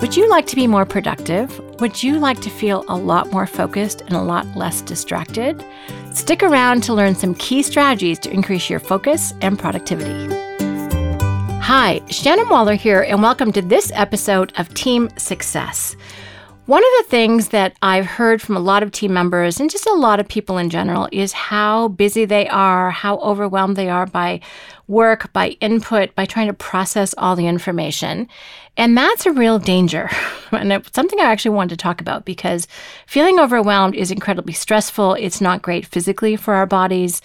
Would you like to be more productive? Would you like to feel a lot more focused and a lot less distracted? Stick around to learn some key strategies to increase your focus and productivity. Hi, Shannon Waller here, and welcome to this episode of Team Success. One of the things that I've heard from a lot of team members and just a lot of people in general is how busy they are, how overwhelmed they are by work, by input, by trying to process all the information. And that's a real danger. and it's something I actually wanted to talk about because feeling overwhelmed is incredibly stressful. It's not great physically for our bodies.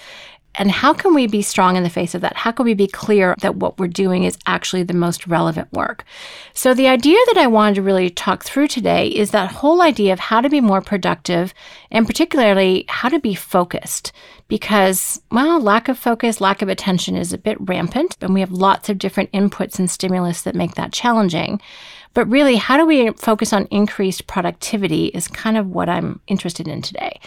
And how can we be strong in the face of that? How can we be clear that what we're doing is actually the most relevant work? So, the idea that I wanted to really talk through today is that whole idea of how to be more productive and particularly how to be focused. Because, well, lack of focus, lack of attention is a bit rampant, and we have lots of different inputs and stimulus that make that challenging. But really, how do we focus on increased productivity is kind of what I'm interested in today.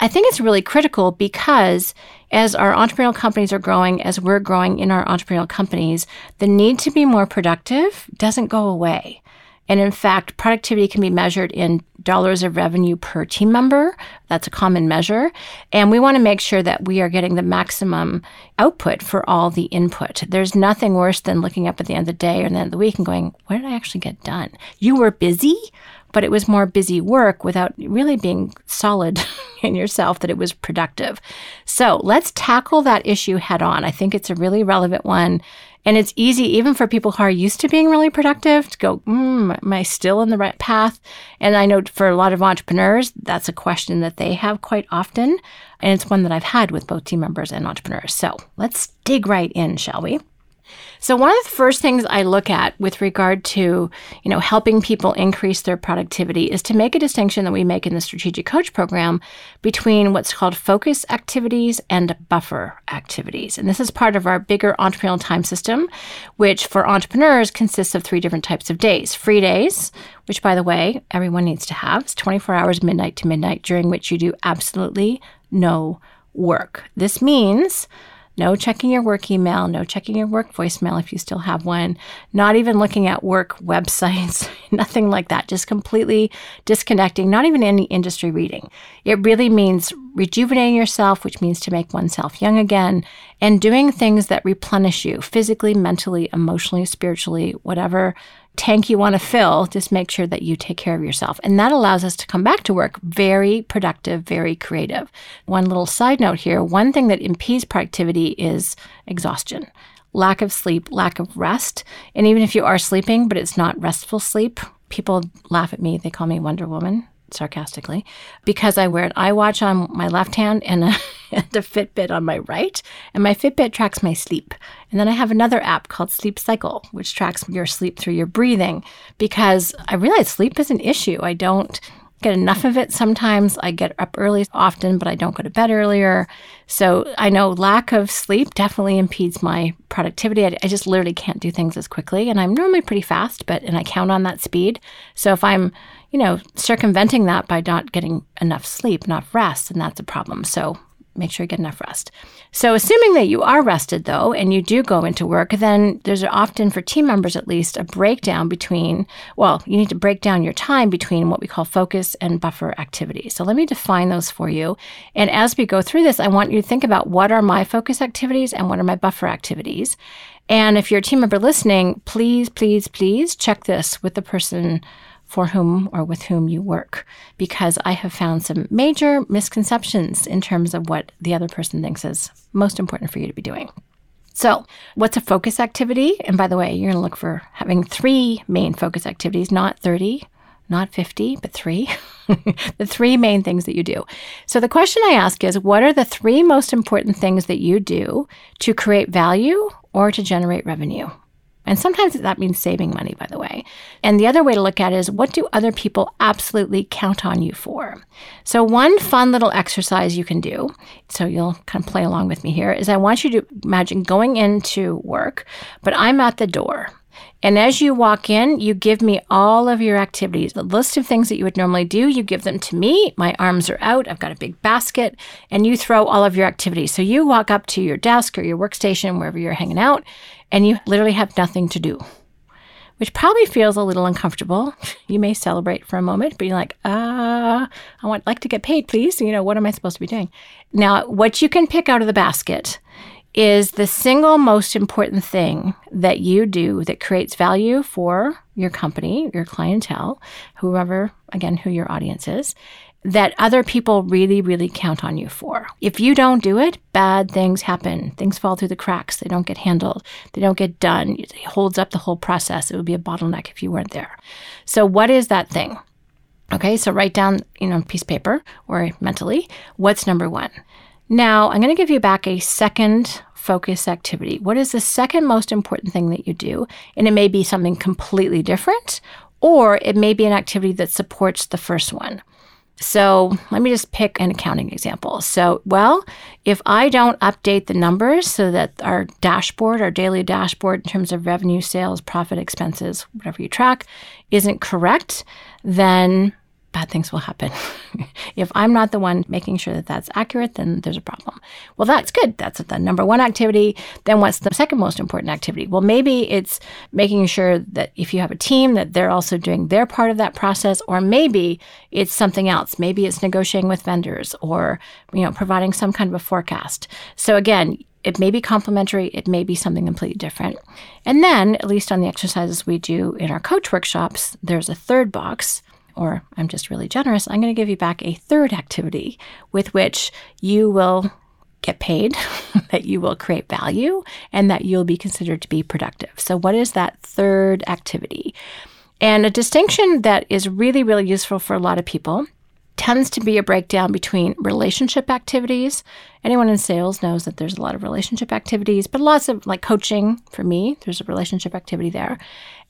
I think it's really critical because as our entrepreneurial companies are growing, as we're growing in our entrepreneurial companies, the need to be more productive doesn't go away. And in fact, productivity can be measured in dollars of revenue per team member. That's a common measure. And we want to make sure that we are getting the maximum output for all the input. There's nothing worse than looking up at the end of the day or the end of the week and going, what did I actually get done? You were busy, but it was more busy work without really being solid in yourself that it was productive. So let's tackle that issue head on. I think it's a really relevant one. And it's easy, even for people who are used to being really productive, to go, mm, Am I still in the right path? And I know for a lot of entrepreneurs, that's a question that they have quite often. And it's one that I've had with both team members and entrepreneurs. So let's dig right in, shall we? So one of the first things I look at with regard to, you know, helping people increase their productivity is to make a distinction that we make in the strategic coach program between what's called focus activities and buffer activities. And this is part of our bigger entrepreneurial time system, which for entrepreneurs consists of three different types of days. Free days, which by the way, everyone needs to have. It's 24 hours midnight to midnight during which you do absolutely no work. This means no checking your work email, no checking your work voicemail if you still have one, not even looking at work websites, nothing like that, just completely disconnecting, not even any industry reading. It really means rejuvenating yourself, which means to make oneself young again, and doing things that replenish you physically, mentally, emotionally, spiritually, whatever tank you want to fill, just make sure that you take care of yourself. And that allows us to come back to work very productive, very creative. One little side note here one thing that impedes productivity is exhaustion. Lack of sleep, lack of rest. And even if you are sleeping, but it's not restful sleep, people laugh at me. They call me Wonder Woman sarcastically, because I wear an iWatch on my left hand and a, and a Fitbit on my right. And my Fitbit tracks my sleep. And then I have another app called Sleep Cycle, which tracks your sleep through your breathing, because I realize sleep is an issue. I don't get enough of it sometimes. I get up early often, but I don't go to bed earlier. So I know lack of sleep definitely impedes my productivity. I, I, just literally can't do things as quickly. And I'm normally pretty fast, but and I count on that speed. So if I'm you know, circumventing that by not getting enough sleep, not rest, and that's a problem. So make sure you get enough rest. So, assuming that you are rested though, and you do go into work, then there's often, for team members at least, a breakdown between, well, you need to break down your time between what we call focus and buffer activities. So, let me define those for you. And as we go through this, I want you to think about what are my focus activities and what are my buffer activities. And if you're a team member listening, please, please, please check this with the person for whom or with whom you work, because I have found some major misconceptions in terms of what the other person thinks is most important for you to be doing. So, what's a focus activity? And by the way, you're going to look for having three main focus activities, not 30, not 50, but three. the three main things that you do. So, the question I ask is what are the three most important things that you do to create value or to generate revenue? And sometimes that means saving money, by the way. And the other way to look at it is what do other people absolutely count on you for? So, one fun little exercise you can do, so you'll kind of play along with me here, is I want you to imagine going into work, but I'm at the door. And as you walk in, you give me all of your activities, the list of things that you would normally do. You give them to me. My arms are out. I've got a big basket, and you throw all of your activities. So you walk up to your desk or your workstation, wherever you're hanging out, and you literally have nothing to do. which probably feels a little uncomfortable. You may celebrate for a moment, but you're like, uh, I want like to get paid, please. You know, what am I supposed to be doing? Now, what you can pick out of the basket is the single most important thing that you do that creates value for your company, your clientele, whoever, again, who your audience is, that other people really, really count on you for. If you don't do it, bad things happen. Things fall through the cracks. They don't get handled. They don't get done. It holds up the whole process. It would be a bottleneck if you weren't there. So, what is that thing? Okay, so write down, you know, piece of paper or mentally, what's number one? Now, I'm going to give you back a second focus activity. What is the second most important thing that you do? And it may be something completely different, or it may be an activity that supports the first one. So let me just pick an accounting example. So, well, if I don't update the numbers so that our dashboard, our daily dashboard in terms of revenue, sales, profit, expenses, whatever you track, isn't correct, then bad things will happen. if I'm not the one making sure that that's accurate, then there's a problem. Well, that's good. That's the number one activity. Then what's the second most important activity? Well, maybe it's making sure that if you have a team that they're also doing their part of that process or maybe it's something else. Maybe it's negotiating with vendors or, you know, providing some kind of a forecast. So again, it may be complementary, it may be something completely different. And then, at least on the exercises we do in our coach workshops, there's a third box or I'm just really generous, I'm going to give you back a third activity with which you will get paid, that you will create value, and that you'll be considered to be productive. So, what is that third activity? And a distinction that is really, really useful for a lot of people tends to be a breakdown between relationship activities. Anyone in sales knows that there's a lot of relationship activities, but lots of like coaching for me, there's a relationship activity there.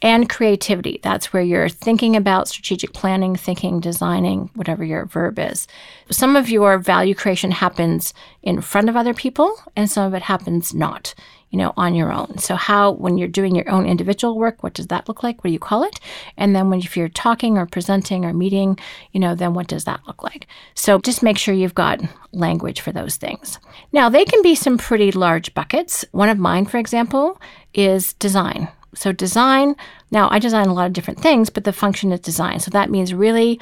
And creativity. That's where you're thinking about strategic planning, thinking, designing, whatever your verb is. Some of your value creation happens in front of other people, and some of it happens not you know, on your own. So how, when you're doing your own individual work, what does that look like? What do you call it? And then when if you're talking or presenting or meeting, you know, then what does that look like? So just make sure you've got language for those things. Now, they can be some pretty large buckets. One of mine, for example, is design. So design, now I design a lot of different things, but the function is design. So that means really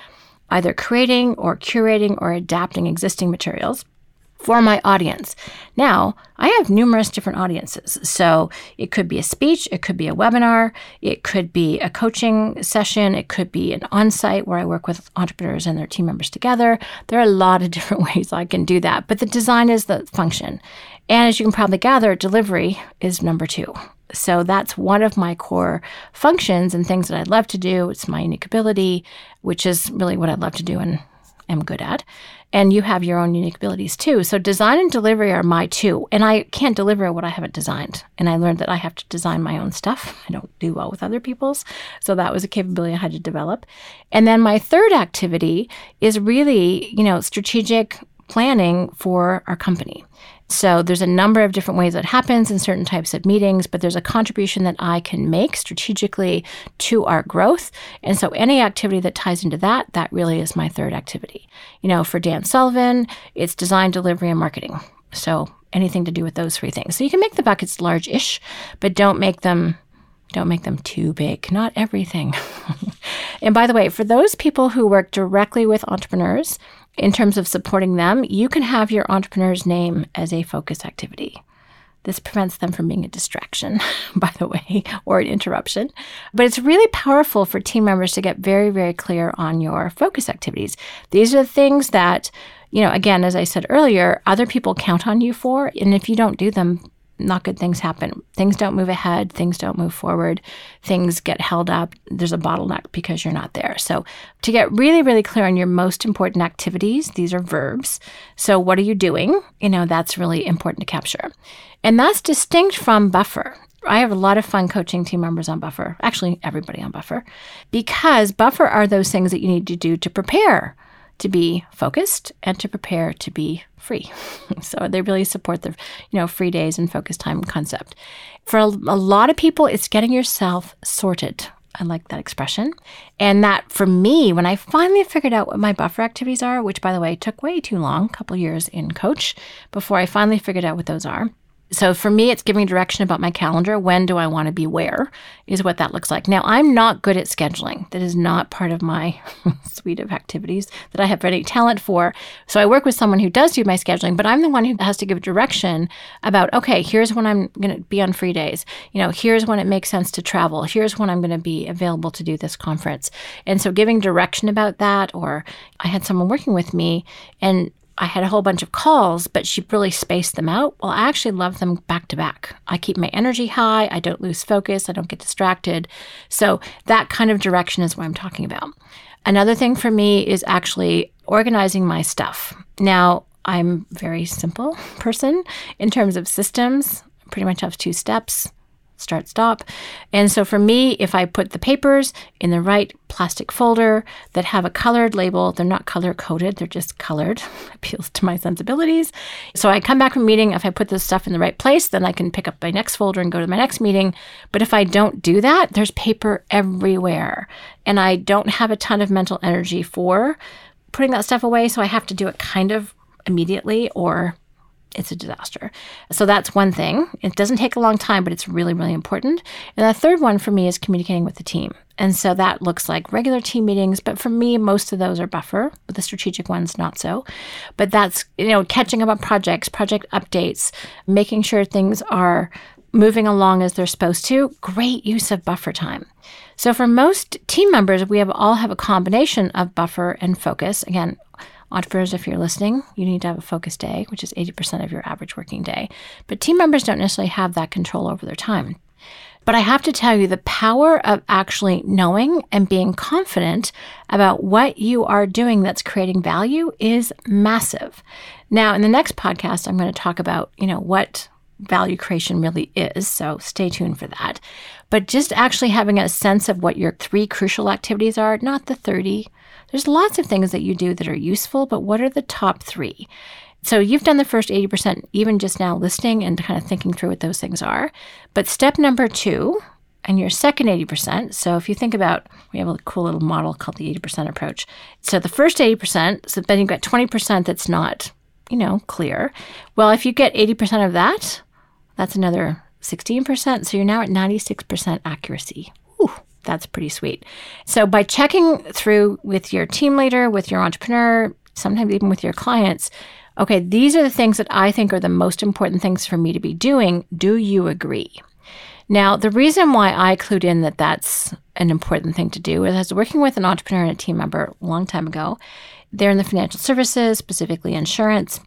either creating or curating or adapting existing materials for my audience. Now, I have numerous different audiences. So it could be a speech, it could be a webinar, it could be a coaching session, it could be an on site where I work with entrepreneurs and their team members together. There are a lot of different ways I can do that, but the design is the function. And as you can probably gather, delivery is number two. So that's one of my core functions and things that I'd love to do. It's my unique ability, which is really what I'd love to do and am good at and you have your own unique abilities too. So design and delivery are my two, and I can't deliver what I haven't designed. And I learned that I have to design my own stuff. I don't do well with other people's, so that was a capability I had to develop. And then my third activity is really, you know, strategic planning for our company. So there's a number of different ways that happens in certain types of meetings, but there's a contribution that I can make strategically to our growth. And so any activity that ties into that, that really is my third activity. You know, for Dan Sullivan, it's design, delivery, and marketing. So anything to do with those three things. So you can make the buckets large-ish, but don't make them don't make them too big. Not everything. and by the way, for those people who work directly with entrepreneurs, in terms of supporting them, you can have your entrepreneur's name as a focus activity. This prevents them from being a distraction, by the way, or an interruption. But it's really powerful for team members to get very, very clear on your focus activities. These are the things that, you know, again, as I said earlier, other people count on you for. And if you don't do them, not good things happen. Things don't move ahead, things don't move forward, things get held up. There's a bottleneck because you're not there. So, to get really, really clear on your most important activities, these are verbs. So, what are you doing? You know, that's really important to capture. And that's distinct from buffer. I have a lot of fun coaching team members on Buffer, actually, everybody on Buffer, because Buffer are those things that you need to do to prepare to be focused and to prepare to be free. so they really support the, you know, free days and focus time concept. For a, a lot of people, it's getting yourself sorted. I like that expression. And that for me, when I finally figured out what my buffer activities are, which by the way took way too long, a couple years in coach, before I finally figured out what those are. So for me, it's giving direction about my calendar. When do I want to be where is what that looks like. Now, I'm not good at scheduling. That is not part of my suite of activities that I have any talent for. So I work with someone who does do my scheduling, but I'm the one who has to give direction about, okay, here's when I'm going to be on free days. You know, here's when it makes sense to travel. Here's when I'm going to be available to do this conference. And so giving direction about that, or I had someone working with me and I had a whole bunch of calls, but she really spaced them out. Well, I actually love them back to back. I keep my energy high. I don't lose focus. I don't get distracted. So that kind of direction is what I'm talking about. Another thing for me is actually organizing my stuff. Now, I'm very simple person in terms of systems. Pretty much have two steps start stop. And so for me, if I put the papers in the right plastic folder that have a colored label, they're not color coded, they're just colored, appeals to my sensibilities. So I come back from meeting, if I put this stuff in the right place, then I can pick up my next folder and go to my next meeting. But if I don't do that, there's paper everywhere. And I don't have a ton of mental energy for putting that stuff away. So I have to do it kind of immediately or it's a disaster. So that's one thing. It doesn't take a long time, but it's really, really important. And the third one for me is communicating with the team. And so that looks like regular team meetings, but for me, most of those are buffer, but the strategic ones not so. But that's, you know, catching up on projects, project updates, making sure things are moving along as they're supposed to. Great use of buffer time. So for most team members, we have all have a combination of buffer and focus. Again, Entrepreneurs, if you're listening, you need to have a focus day, which is 80% of your average working day. But team members don't necessarily have that control over their time. But I have to tell you, the power of actually knowing and being confident about what you are doing that's creating value is massive. Now, in the next podcast, I'm going to talk about, you know, what value creation really is. So stay tuned for that. But just actually having a sense of what your three crucial activities are, not the 30, there's lots of things that you do that are useful, but what are the top three? So you've done the first 80%, even just now listening and kind of thinking through what those things are. But step number two, and your second 80%. So if you think about, we have a cool little model called the 80% approach. So the first 80%, so then you've got 20% that's not, you know, clear. Well, if you get 80% of that, that's another 16%. So you're now at 96% accuracy. That's pretty sweet. So by checking through with your team leader, with your entrepreneur, sometimes even with your clients, okay, these are the things that I think are the most important things for me to be doing. Do you agree? Now, the reason why I clued in that that's an important thing to do is I was working with an entrepreneur and a team member a long time ago. They're in the financial services, specifically insurance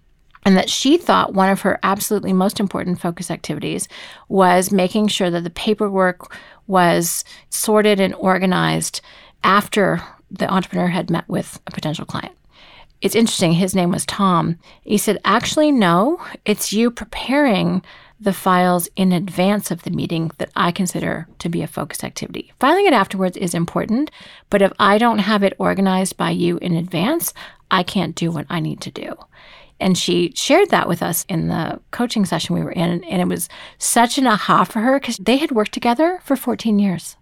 and that she thought one of her absolutely most important focus activities was making sure that the paperwork was sorted and organized after the entrepreneur had met with a potential client. It's interesting, his name was Tom. He said, Actually, no, it's you preparing the files in advance of the meeting that I consider to be a focus activity. Filing it afterwards is important, but if I don't have it organized by you in advance, I can't do what I need to do. And she shared that with us in the coaching session we were in. And it was such an aha for her because they had worked together for 14 years.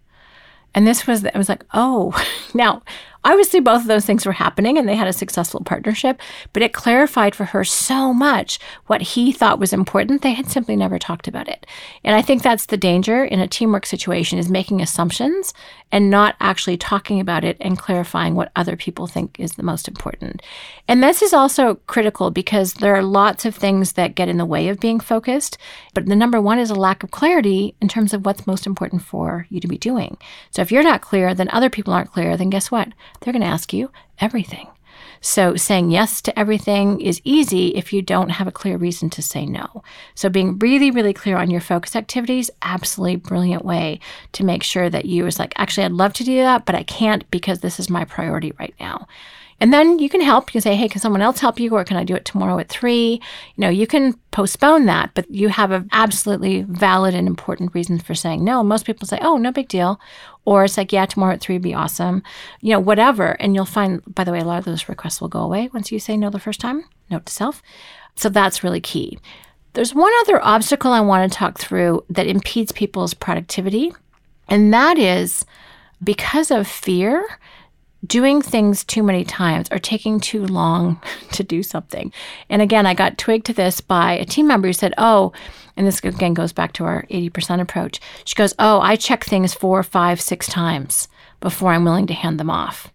And this was, it was like, oh, now Obviously, both of those things were happening and they had a successful partnership, but it clarified for her so much what he thought was important. They had simply never talked about it. And I think that's the danger in a teamwork situation is making assumptions and not actually talking about it and clarifying what other people think is the most important. And this is also critical because there are lots of things that get in the way of being focused. But the number one is a lack of clarity in terms of what's most important for you to be doing. So if you're not clear, then other people aren't clear, then guess what? They're going to ask you everything. So saying yes to everything is easy if you don't have a clear reason to say no. So being really, really clear on your focus activities, absolutely brilliant way to make sure that you is like, actually, I'd love to do that, but I can't because this is my priority right now. And then you can help. You can say, hey, can someone else help you? Or can I do it tomorrow at three? You know, you can postpone that, but you have an absolutely valid and important reason for saying no. Most people say, oh, no big deal. Or it's like, yeah, tomorrow at three would be awesome. You know, whatever. And you'll find, by the way, a lot of those requests will go away once you say no the first time. Note to self. So that's really key. There's one other obstacle I want to talk through that impedes people's productivity, and that is because of fear doing things too many times or taking too long to do something. And again, I got twigged to this by a team member who said, Oh, and this again goes back to our 80% approach. She goes, Oh, I check things four, five, six times before I'm willing to hand them off.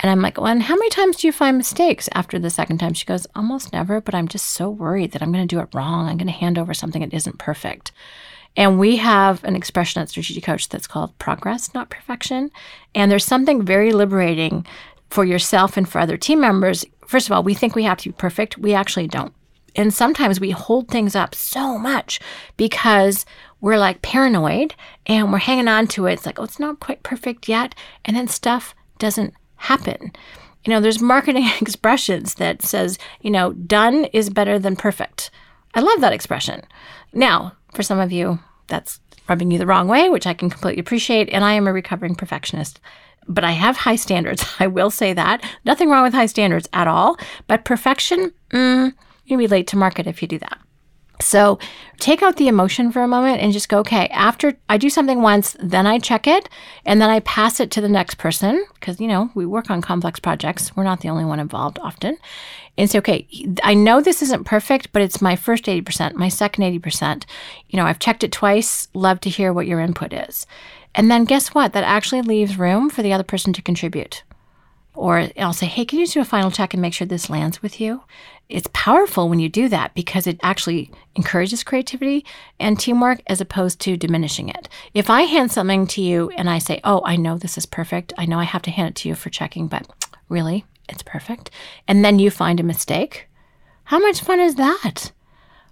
And I'm like, well, and how many times do you find mistakes after the second time? She goes, almost never, but I'm just so worried that I'm going to do it wrong. I'm going to hand over something that isn't perfect. And we have an expression at Strategic Coach that's called progress, not perfection. And there's something very liberating for yourself and for other team members. First of all, we think we have to be perfect. We actually don't. And sometimes we hold things up so much because we're like paranoid and we're hanging on to it. It's like, oh, it's not quite perfect yet. And then stuff doesn't happen. You know, there's marketing expressions that says, you know, done is better than perfect. I love that expression. Now, for some of you, that's rubbing you the wrong way, which I can completely appreciate. And I am a recovering perfectionist. But I have high standards. I will say that. Nothing wrong with high standards at all. But perfection, mm, you'll be late to market if you do that. So take out the emotion for a moment and just go, okay, after I do something once, then I check it and then I pass it to the next person because, you know, we work on complex projects. We're not the only one involved often. And say, okay, I know this isn't perfect, but it's my first 80%, my second 80%. You know, I've checked it twice. Love to hear what your input is. And then guess what? That actually leaves room for the other person to contribute. Or I'll say, hey, can you do a final check and make sure this lands with you? It's powerful when you do that because it actually encourages creativity and teamwork as opposed to diminishing it. If I hand something to you and I say, oh, I know this is perfect, I know I have to hand it to you for checking, but really, it's perfect, and then you find a mistake, how much fun is that?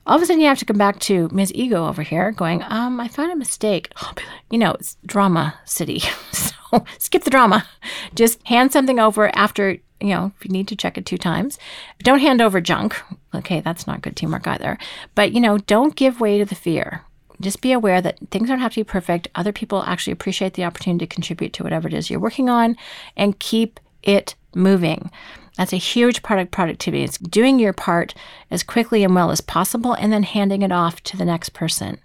all of a sudden you have to come back to Ms. Ego over here going, um, I found a mistake. You know, it's drama city. so skip the drama. Just hand something over after, you know, if you need to check it two times. Don't hand over junk. Okay, that's not good teamwork either. But, you know, don't give way to the fear. Just be aware that things don't have to be perfect. Other people actually appreciate the opportunity to contribute to whatever it is you're working on and keep it moving. That's a huge part of productivity. It's doing your part as quickly and well as possible and then handing it off to the next person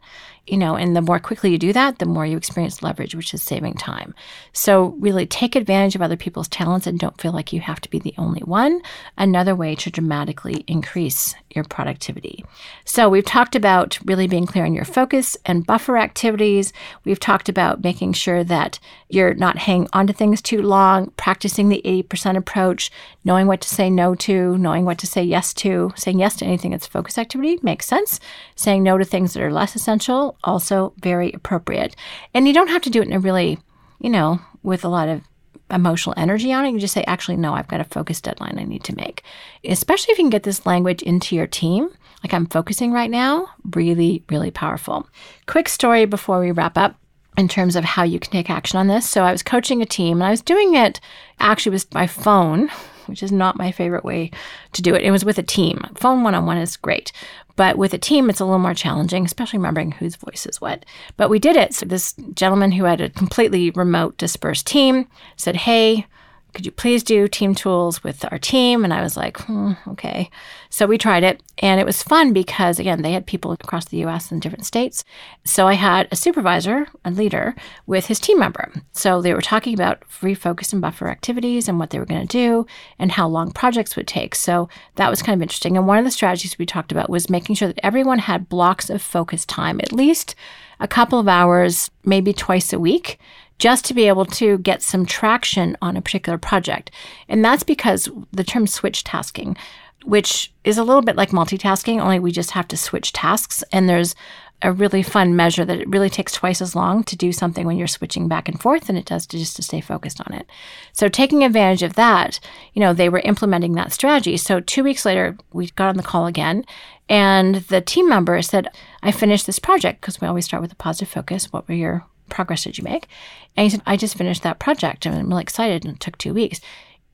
you know, and the more quickly you do that, the more you experience leverage, which is saving time. So really take advantage of other people's talents and don't feel like you have to be the only one. Another way to dramatically increase your productivity. So we've talked about really being clear on your focus and buffer activities. We've talked about making sure that you're not hanging onto things too long, practicing the 80% approach, knowing what to say no to, knowing what to say yes to. Saying yes to anything that's focus activity makes sense. Saying no to things that are less essential also very appropriate. And you don't have to do it in a really, you know, with a lot of emotional energy on it. You just say, actually, no, I've got a focus deadline I need to make. Especially if you can get this language into your team, like I'm focusing right now, really, really powerful. Quick story before we wrap up in terms of how you can take action on this. So I was coaching a team and I was doing it actually with my phone, which is not my favorite way to do it. It was with a team. Phone one on one is great. But with a team, it's a little more challenging, especially remembering whose voice is what. But we did it. So this gentleman who had a completely remote, dispersed team said, Hey, could you please do team tools with our team? And I was like, hmm, okay. So we tried it and it was fun because again, they had people across the US and different states. So I had a supervisor, a leader with his team member. So they were talking about refocus and buffer activities and what they were going to do and how long projects would take. So that was kind of interesting. And one of the strategies we talked about was making sure that everyone had blocks of focus time, at least a couple of hours, maybe twice a week just to be able to get some traction on a particular project. And that's because the term switch tasking, which is a little bit like multitasking, only we just have to switch tasks. And there's a really fun measure that it really takes twice as long to do something when you're switching back and forth than it does to just to stay focused on it. So taking advantage of that, you know, they were implementing that strategy. So two weeks later, we got on the call again and the team member said, I finished this project because we always start with a positive focus. What were your progress did you make? And he said, I just finished that project and I'm really excited and it took two weeks.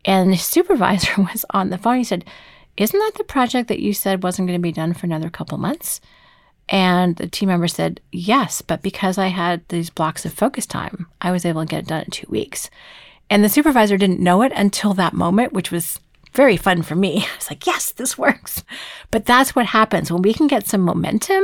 And the supervisor was on the phone. He said, Isn't that the project that you said wasn't going to be done for another couple months? And the team member said, Yes, but because I had these blocks of focus time, I was able to get it done in two weeks. And the supervisor didn't know it until that moment, which was very fun for me. I was like, yes, this works. But that's what happens when we can get some momentum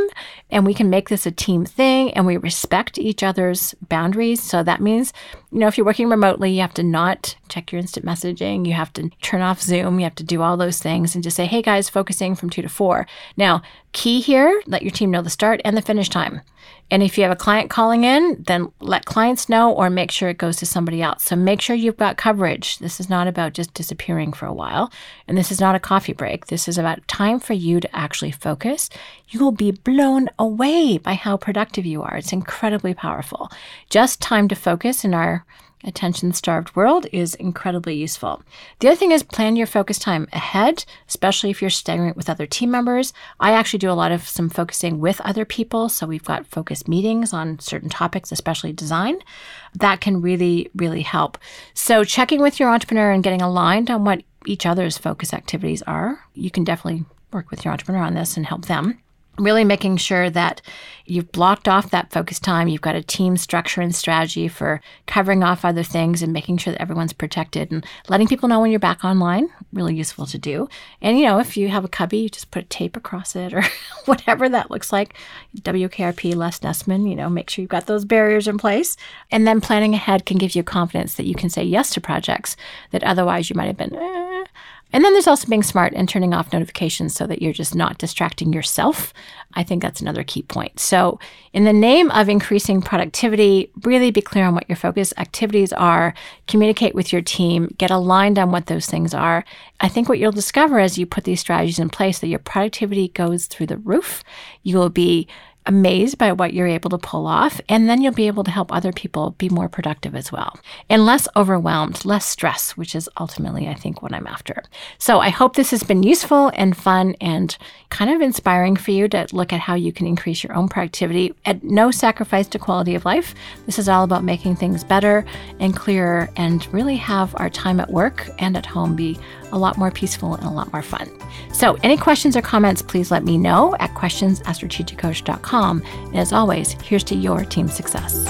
and we can make this a team thing and we respect each other's boundaries. So that means you know, if you're working remotely, you have to not check your instant messaging. You have to turn off Zoom. You have to do all those things and just say, hey guys, focusing from two to four. Now, key here, let your team know the start and the finish time. And if you have a client calling in, then let clients know or make sure it goes to somebody else. So make sure you've got coverage. This is not about just disappearing for a while. And this is not a coffee break. This is about time for you to actually focus. You will be blown away by how productive you are. It's incredibly powerful. Just time to focus in our attention starved world is incredibly useful. The other thing is plan your focus time ahead, especially if you're staggering it with other team members. I actually do a lot of some focusing with other people. So we've got focus meetings on certain topics, especially design. That can really, really help. So checking with your entrepreneur and getting aligned on what each other's focus activities are. You can definitely work with your entrepreneur on this and help them really making sure that you've blocked off that focus time. You've got a team structure and strategy for covering off other things and making sure that everyone's protected and letting people know when you're back online. Really useful to do. And, you know, if you have a cubby, you just put a tape across it or whatever that looks like. WKRP, Les Nessman, you know, make sure you've got those barriers in place. And then planning ahead can give you confidence that you can say yes to projects that otherwise you might have been, eh, and then there's also being smart and turning off notifications so that you're just not distracting yourself. I think that's another key point. So, in the name of increasing productivity, really be clear on what your focus activities are, communicate with your team, get aligned on what those things are. I think what you'll discover as you put these strategies in place that your productivity goes through the roof. You will be amazed by what you're able to pull off. And then you'll be able to help other people be more productive as well and less overwhelmed, less stress, which is ultimately, I think, what I'm after. So I hope this has been useful and fun and kind of inspiring for you to look at how you can increase your own productivity at no sacrifice to quality of life. This is all about making things better and clearer and really have our time at work and at home be a lot more peaceful and a lot more fun. So, any questions or comments, please let me know at questions at strategiccoach.com. And as always, here's to your team success.